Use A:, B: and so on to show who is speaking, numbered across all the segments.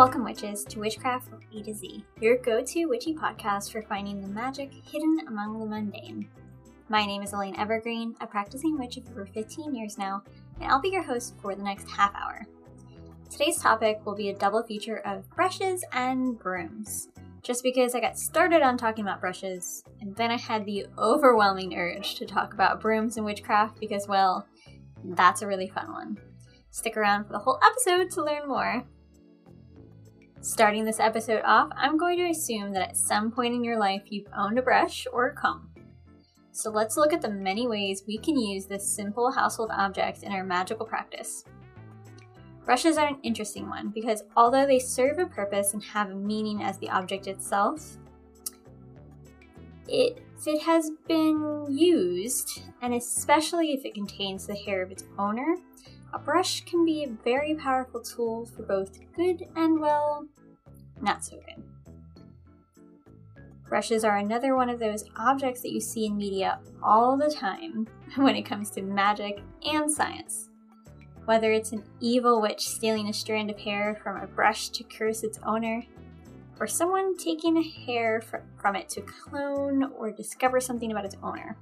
A: Welcome, witches, to Witchcraft from A to Z, your go to witchy podcast for finding the magic hidden among the mundane. My name is Elaine Evergreen, a practicing witch of over 15 years now, and I'll be your host for the next half hour. Today's topic will be a double feature of brushes and brooms. Just because I got started on talking about brushes, and then I had the overwhelming urge to talk about brooms and witchcraft because, well, that's a really fun one. Stick around for the whole episode to learn more. Starting this episode off, I'm going to assume that at some point in your life you've owned a brush or a comb. So let's look at the many ways we can use this simple household object in our magical practice. Brushes are an interesting one because although they serve a purpose and have a meaning as the object itself, it, if it has been used, and especially if it contains the hair of its owner, a brush can be a very powerful tool for both good and, well, not so good. Brushes are another one of those objects that you see in media all the time when it comes to magic and science. Whether it's an evil witch stealing a strand of hair from a brush to curse its owner, or someone taking a hair from it to clone or discover something about its owner.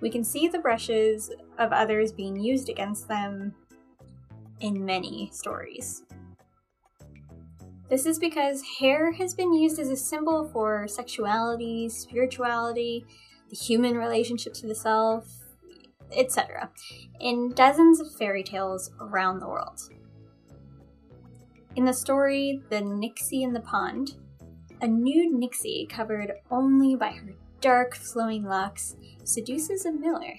A: We can see the brushes of others being used against them in many stories. This is because hair has been used as a symbol for sexuality, spirituality, the human relationship to the self, etc., in dozens of fairy tales around the world. In the story The Nixie in the Pond, a nude Nixie covered only by her dark flowing locks seduces a miller.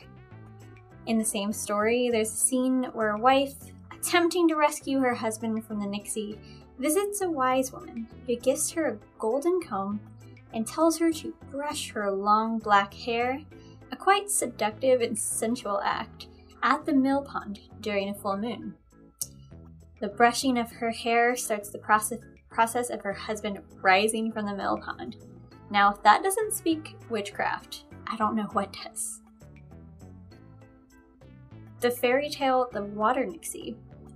A: In the same story, there's a scene where a wife, attempting to rescue her husband from the Nixie, visits a wise woman who gives her a golden comb and tells her to brush her long black hair, a quite seductive and sensual act, at the mill pond during a full moon. The brushing of her hair starts the process, process of her husband rising from the mill pond. Now, if that doesn't speak witchcraft, I don't know what does. The fairy tale The Water Nixie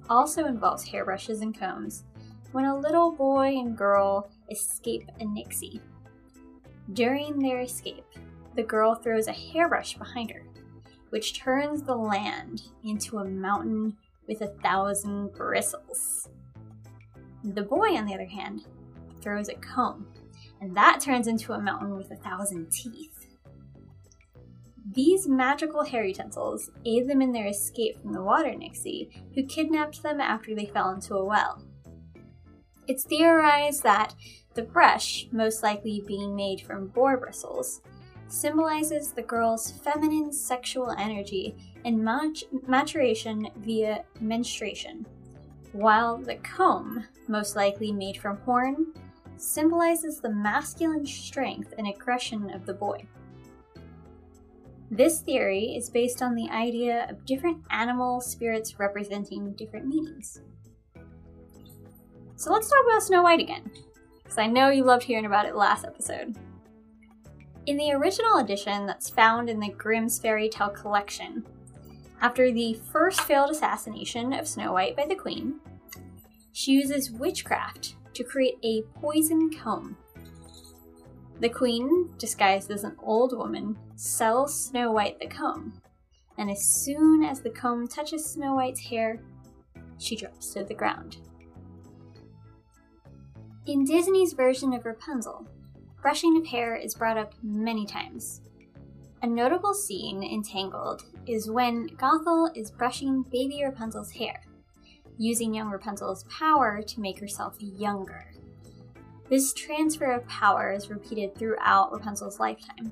A: also involves hairbrushes and combs when a little boy and girl escape a Nixie. During their escape, the girl throws a hairbrush behind her, which turns the land into a mountain with a thousand bristles. The boy, on the other hand, throws a comb and that turns into a mountain with a thousand teeth. These magical hair utensils aid them in their escape from the water nixie, who kidnapped them after they fell into a well. It's theorized that the brush, most likely being made from boar bristles, symbolizes the girl's feminine sexual energy and mat- maturation via menstruation, while the comb, most likely made from horn, symbolizes the masculine strength and aggression of the boy. This theory is based on the idea of different animal spirits representing different meanings. So let's talk about Snow White again, because I know you loved hearing about it last episode. In the original edition that's found in the Grimm's Fairy Tale collection, after the first failed assassination of Snow White by the Queen, she uses witchcraft to create a poison comb. The queen, disguised as an old woman, sells Snow White the comb, and as soon as the comb touches Snow White's hair, she drops to the ground. In Disney's version of Rapunzel, brushing of hair is brought up many times. A notable scene in Tangled is when Gothel is brushing baby Rapunzel's hair using young Rapunzel's power to make herself younger. This transfer of power is repeated throughout Rapunzel's lifetime.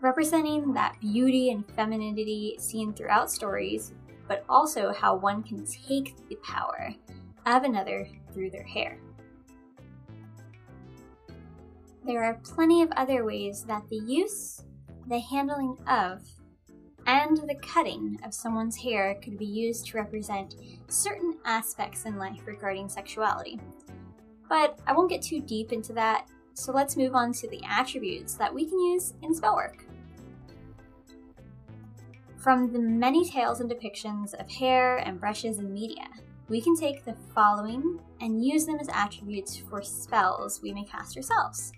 A: Representing that beauty and femininity seen throughout stories, but also how one can take the power of another through their hair. There are plenty of other ways that the use, the handling of, and the cutting of someone's hair could be used to represent certain aspects in life regarding sexuality. But I won't get too deep into that, so let's move on to the attributes that we can use in spellwork. From the many tales and depictions of hair and brushes in media, we can take the following and use them as attributes for spells we may cast ourselves.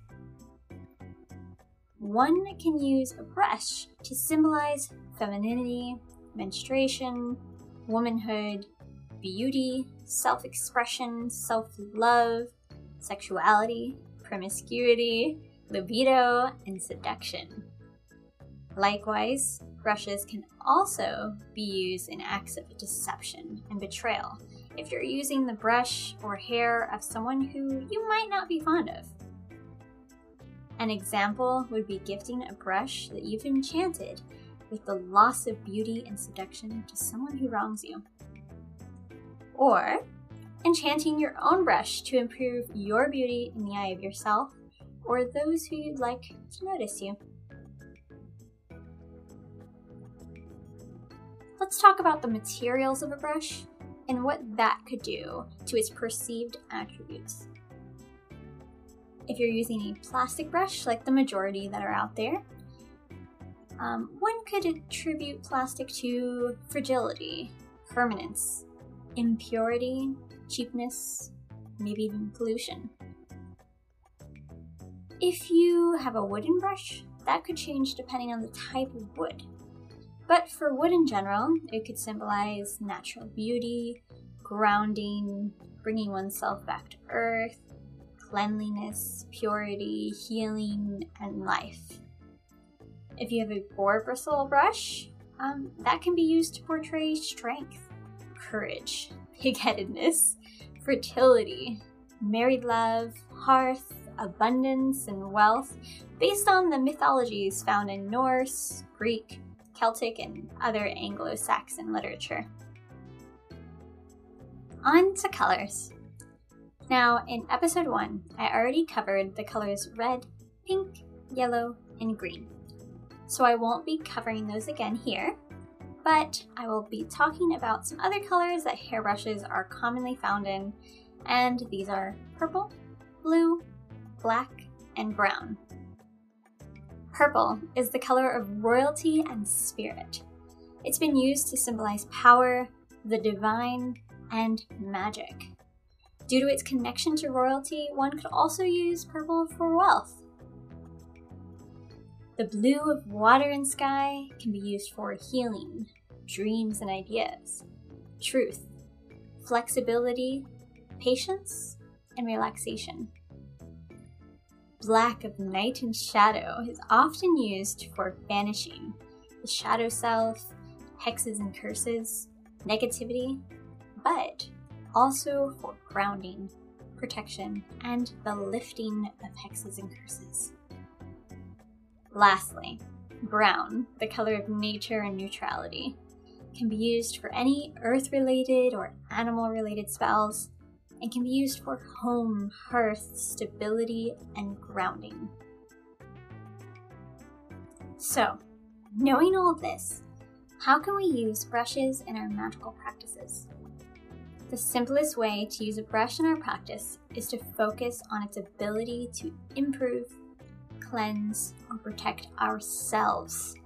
A: One can use a brush to symbolize femininity, menstruation, womanhood, beauty, self expression, self love, sexuality, promiscuity, libido, and seduction. Likewise, brushes can also be used in acts of deception and betrayal if you're using the brush or hair of someone who you might not be fond of. An example would be gifting a brush that you've enchanted with the loss of beauty and seduction to someone who wrongs you. Or enchanting your own brush to improve your beauty in the eye of yourself or those who you'd like to notice you. Let's talk about the materials of a brush and what that could do to its perceived attributes. If you're using a plastic brush, like the majority that are out there, um, one could attribute plastic to fragility, permanence, impurity, cheapness, maybe even pollution. If you have a wooden brush, that could change depending on the type of wood. But for wood in general, it could symbolize natural beauty, grounding, bringing oneself back to earth, cleanliness, purity, healing, and life. If you have a boar bristle brush, um, that can be used to portray strength, courage, pigheadedness, fertility, married love, hearth, abundance, and wealth based on the mythologies found in Norse, Greek, Celtic, and other Anglo Saxon literature. On to colors. Now, in episode 1, I already covered the colors red, pink, yellow, and green. So I won't be covering those again here, but I will be talking about some other colors that hairbrushes are commonly found in, and these are purple, blue, black, and brown. Purple is the color of royalty and spirit. It's been used to symbolize power, the divine, and magic. Due to its connection to royalty, one could also use purple for wealth. The blue of water and sky can be used for healing, dreams and ideas, truth, flexibility, patience, and relaxation. Black of night and shadow is often used for banishing the shadow self, hexes and curses, negativity, but also for grounding, protection, and the lifting of hexes and curses. Lastly, brown, the color of nature and neutrality, can be used for any earth related or animal related spells, and can be used for home, hearth, stability, and grounding. So, knowing all this, how can we use brushes in our magical practices? The simplest way to use a brush in our practice is to focus on its ability to improve, cleanse, or protect ourselves.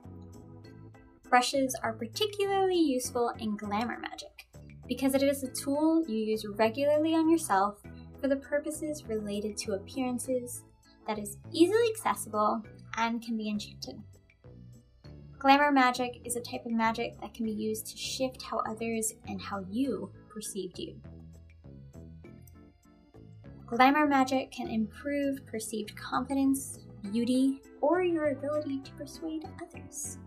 A: Brushes are particularly useful in glamour magic because it is a tool you use regularly on yourself for the purposes related to appearances that is easily accessible and can be enchanted. Glamour magic is a type of magic that can be used to shift how others and how you perceived you. Glamour magic can improve perceived confidence, beauty, or your ability to persuade others.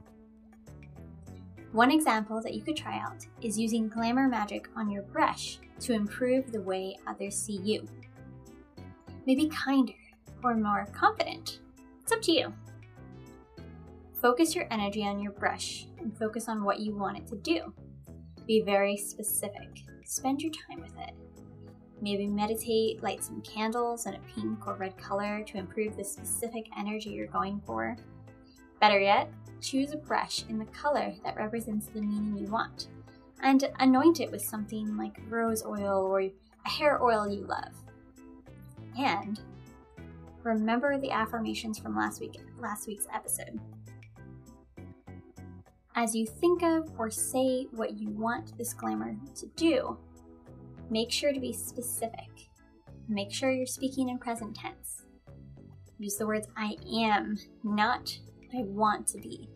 A: One example that you could try out is using glamour magic on your brush to improve the way others see you. Maybe kinder or more confident. It's up to you. Focus your energy on your brush and focus on what you want it to do. Be very specific. Spend your time with it. Maybe meditate, light some candles in a pink or red color to improve the specific energy you're going for. Better yet, choose a brush in the color that represents the meaning you want, and anoint it with something like rose oil or a hair oil you love. And remember the affirmations from last week last week's episode. As you think of or say what you want this glamour to do, make sure to be specific. Make sure you're speaking in present tense. Use the words I am, not I want to be.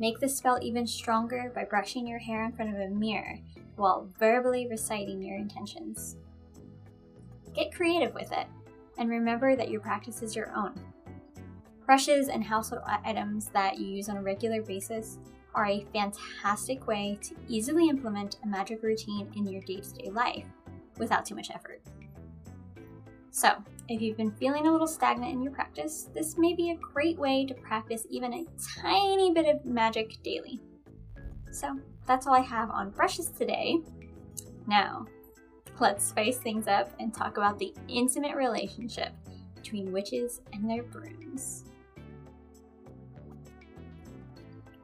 A: Make the spell even stronger by brushing your hair in front of a mirror while verbally reciting your intentions. Get creative with it, and remember that your practice is your own. Brushes and household items that you use on a regular basis are a fantastic way to easily implement a magic routine in your day to day life without too much effort. So, if you've been feeling a little stagnant in your practice, this may be a great way to practice even a tiny bit of magic daily. So, that's all I have on brushes today. Now, let's spice things up and talk about the intimate relationship between witches and their brooms.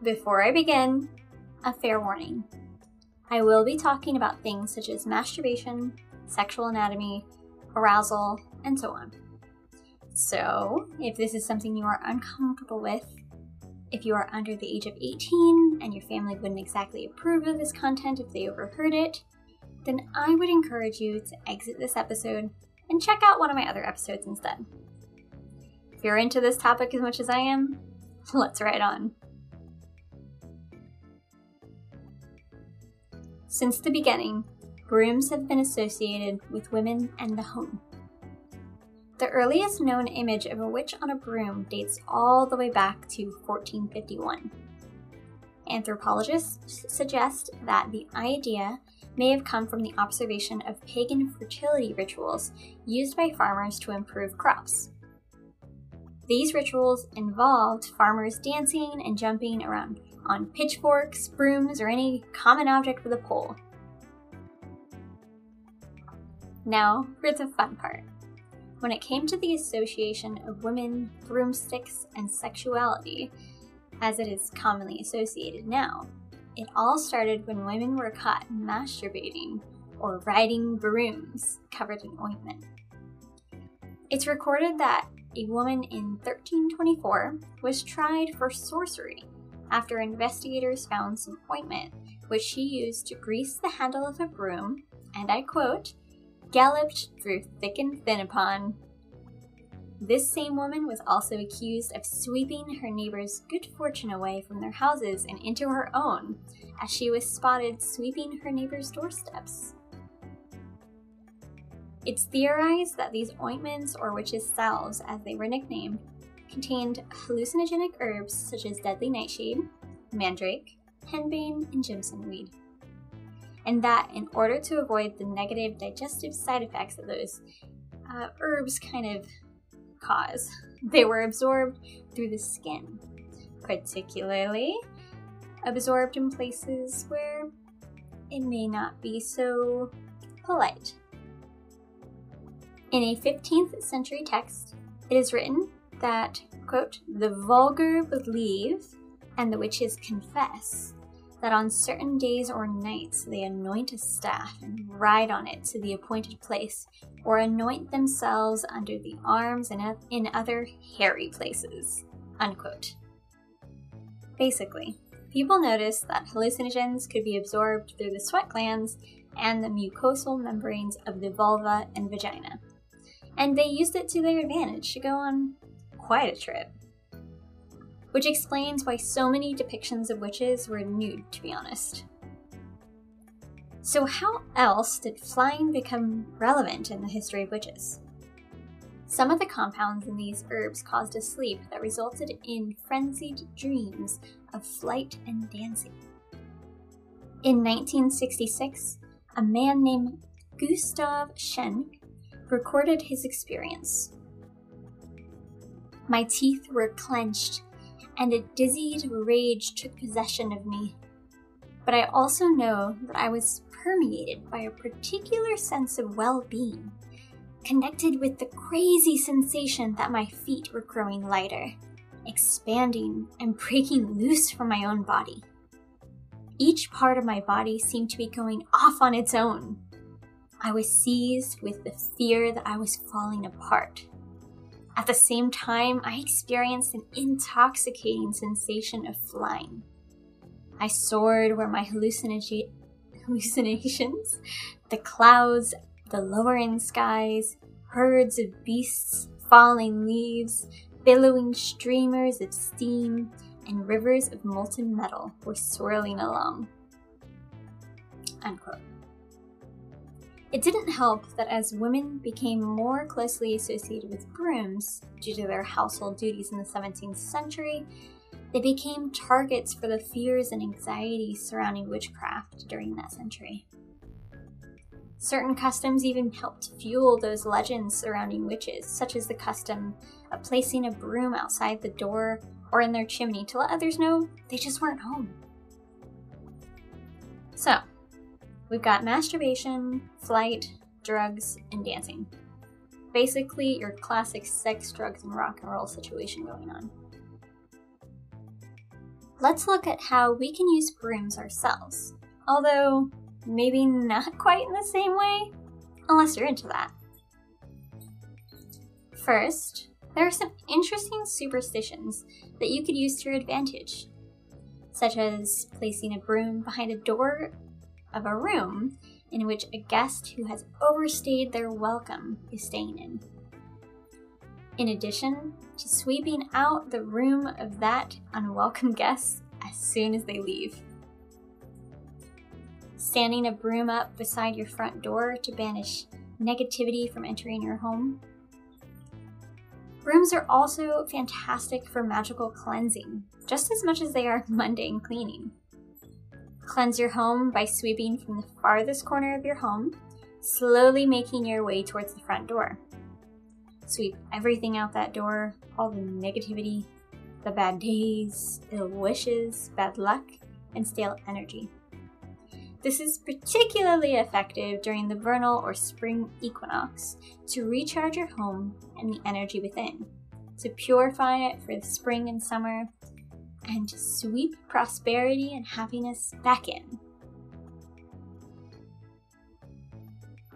A: Before I begin, a fair warning. I will be talking about things such as masturbation, sexual anatomy, arousal, and so on. So, if this is something you are uncomfortable with, if you are under the age of 18 and your family wouldn't exactly approve of this content if they overheard it, then I would encourage you to exit this episode and check out one of my other episodes instead. If you're into this topic as much as I am, let's ride on. Since the beginning, brooms have been associated with women and the home. The earliest known image of a witch on a broom dates all the way back to 1451. Anthropologists suggest that the idea may have come from the observation of pagan fertility rituals used by farmers to improve crops. These rituals involved farmers dancing and jumping around on pitchforks, brooms, or any common object with a pole. Now for the fun part. When it came to the association of women, broomsticks, and sexuality, as it is commonly associated now, it all started when women were caught masturbating or riding brooms covered in ointment. It's recorded that a woman in 1324 was tried for sorcery after investigators found some ointment which she used to grease the handle of a broom, and I quote, galloped through thick and thin upon. This same woman was also accused of sweeping her neighbors' good fortune away from their houses and into her own, as she was spotted sweeping her neighbors' doorsteps. It's theorized that these ointments, or witches' salves as they were nicknamed, contained hallucinogenic herbs such as deadly nightshade, mandrake, henbane, and jimson weed and that in order to avoid the negative digestive side effects that those uh, herbs kind of cause, they were absorbed through the skin, particularly absorbed in places where it may not be so polite. In a 15th century text, it is written that, quote, the vulgar believe and the witches confess that on certain days or nights they anoint a staff and ride on it to the appointed place, or anoint themselves under the arms and in other hairy places. Unquote. Basically, people noticed that hallucinogens could be absorbed through the sweat glands and the mucosal membranes of the vulva and vagina, and they used it to their advantage to go on quite a trip which explains why so many depictions of witches were nude, to be honest. So, how else did flying become relevant in the history of witches? Some of the compounds in these herbs caused a sleep that resulted in frenzied dreams of flight and dancing. In 1966, a man named Gustav Schenk recorded his experience. My teeth were clenched and a dizzied rage took possession of me. But I also know that I was permeated by a particular sense of well being, connected with the crazy sensation that my feet were growing lighter, expanding, and breaking loose from my own body. Each part of my body seemed to be going off on its own. I was seized with the fear that I was falling apart at the same time, I experienced an intoxicating sensation of flying. I soared where my hallucinations The clouds, the lowering skies, herds of beasts, falling leaves, billowing streamers of steam, and rivers of molten metal were swirling along. Unquote. It didn't help that as women became more closely associated with brooms due to their household duties in the 17th century, they became targets for the fears and anxieties surrounding witchcraft during that century. Certain customs even helped fuel those legends surrounding witches, such as the custom of placing a broom outside the door or in their chimney to let others know they just weren't home. So, we've got masturbation, flight, drugs, and dancing. Basically, your classic sex, drugs, and rock and roll situation going on. Let's look at how we can use brooms ourselves, although maybe not quite in the same way, unless you're into that. First, there are some interesting superstitions that you could use to your advantage, such as placing a broom behind a door of a room in which a guest who has overstayed their welcome is staying in. In addition to sweeping out the room of that unwelcome guest as soon as they leave. Standing a broom up beside your front door to banish negativity from entering your home Brooms are also fantastic for magical cleansing, just as much as they are mundane cleaning. Cleanse your home by sweeping from the farthest corner of your home, slowly making your way towards the front door. Sweep everything out that door, all the negativity, the bad days, ill wishes, bad luck, and stale energy. This is particularly effective during the vernal or spring equinox to recharge your home and the energy within, to purify it for the spring and summer, and sweep prosperity and happiness back in.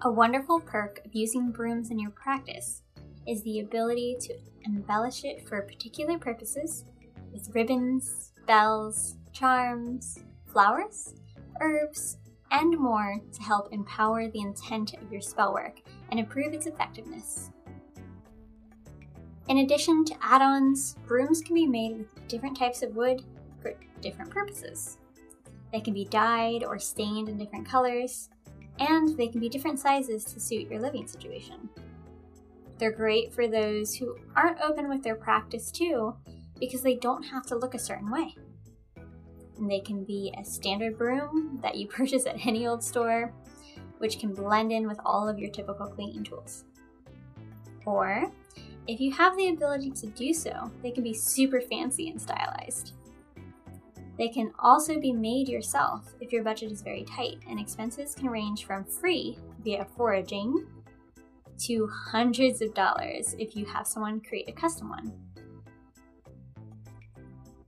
A: A wonderful perk of using brooms in your practice is the ability to embellish it for particular purposes with ribbons, bells, charms, flowers, herbs, and more to help empower the intent of your spell work and improve its effectiveness. In addition to add ons, brooms can be made with different types of wood for different purposes. They can be dyed or stained in different colors, and they can be different sizes to suit your living situation. They're great for those who aren't open with their practice too, because they don't have to look a certain way. They can be a standard broom that you purchase at any old store, which can blend in with all of your typical cleaning tools. Or, if you have the ability to do so, they can be super fancy and stylized. They can also be made yourself if your budget is very tight, and expenses can range from free via foraging to hundreds of dollars if you have someone create a custom one.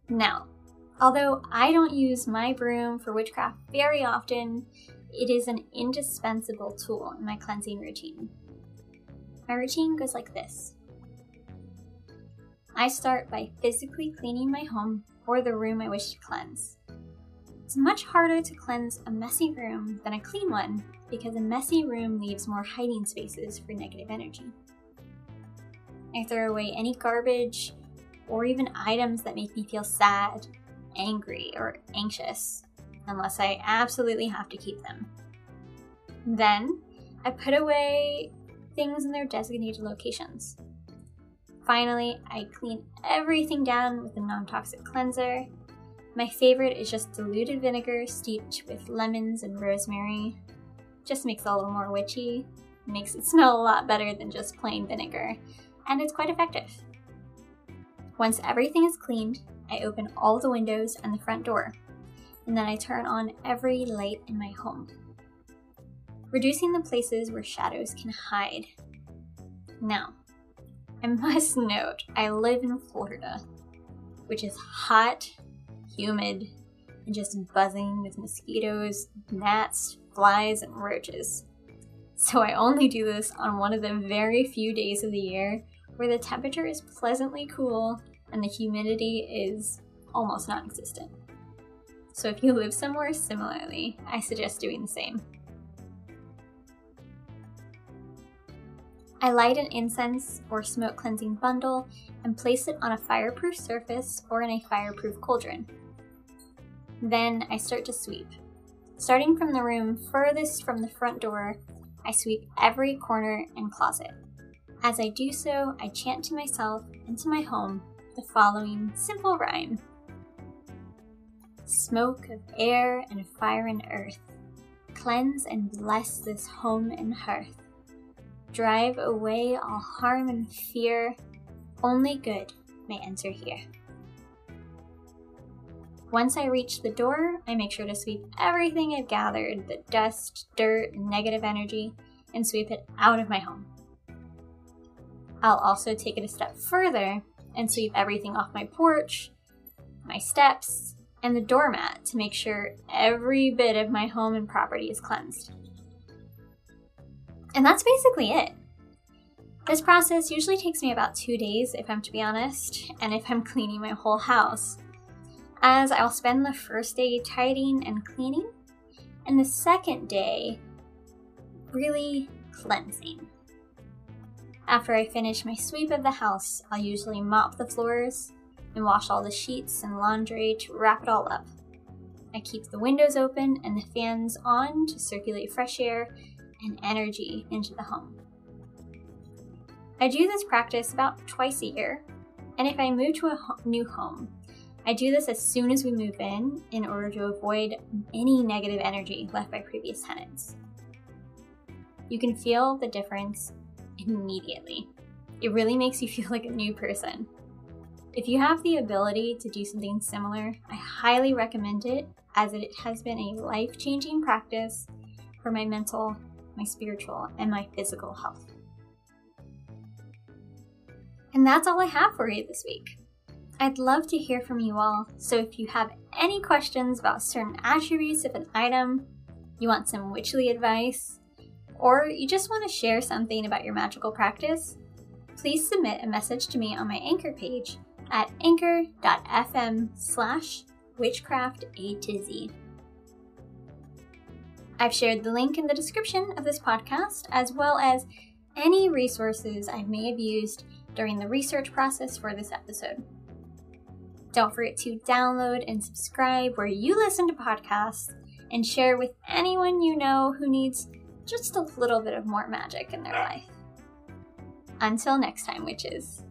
A: Now, Although I don't use my broom for witchcraft very often, it is an indispensable tool in my cleansing routine. My routine goes like this I start by physically cleaning my home or the room I wish to cleanse. It's much harder to cleanse a messy room than a clean one because a messy room leaves more hiding spaces for negative energy. I throw away any garbage or even items that make me feel sad angry or anxious unless I absolutely have to keep them. Then I put away things in their designated locations. Finally, I clean everything down with a non toxic cleanser. My favorite is just diluted vinegar steeped with lemons and rosemary. Just makes it a little more witchy, makes it smell a lot better than just plain vinegar, and it's quite effective. Once everything is cleaned, I open all the windows and the front door, and then I turn on every light in my home, reducing the places where shadows can hide. Now, I must note I live in Florida, which is hot, humid, and just buzzing with mosquitoes, gnats, flies, and roaches. So I only do this on one of the very few days of the year where the temperature is pleasantly cool and the humidity is almost non existent. So if you live somewhere similarly, I suggest doing the same. I light an incense or smoke cleansing bundle and place it on a fireproof surface or in a fireproof cauldron. Then I start to sweep. Starting from the room furthest from the front door, I sweep every corner and closet. As I do so, I chant to myself and to my home the following simple rhyme Smoke of air and fire and earth, cleanse and bless this home and hearth. Drive away all harm and fear, only good may enter here. Once I reach the door, I make sure to sweep everything I've gathered the dust, dirt, negative energy and sweep it out of my home. I'll also take it a step further and sweep everything off my porch, my steps, and the doormat to make sure every bit of my home and property is cleansed. And that's basically it. This process usually takes me about two days, if I'm to be honest, and if I'm cleaning my whole house, as I'll spend the first day tidying and cleaning, and the second day really cleansing. After I finish my sweep of the house, I'll usually mop the floors and wash all the sheets and laundry to wrap it all up. I keep the windows open and the fans on to circulate fresh air and energy into the home. I do this practice about twice a year, and if I move to a ho- new home, I do this as soon as we move in in order to avoid any negative energy left by previous tenants. You can feel the difference immediately. It really makes you feel like a new person. If you have the ability to do something similar, I highly recommend it as it has been a life changing practice for my mental my spiritual, and my physical health. And that's all I have for you this week. I'd love to hear from you all, so if you have any questions about certain attributes of an item, you want some witchly advice, or you just want to share something about your magical practice, please submit a message to me on my Anchor page at anchor.fm slash witchcraft A to Z. I've shared the link in the description of this podcast, as well as any resources I may have used during the research process for this episode. Don't forget to download and subscribe where you listen to podcasts and share with anyone you know who needs just a little bit of more magic in their life. Until next time, witches.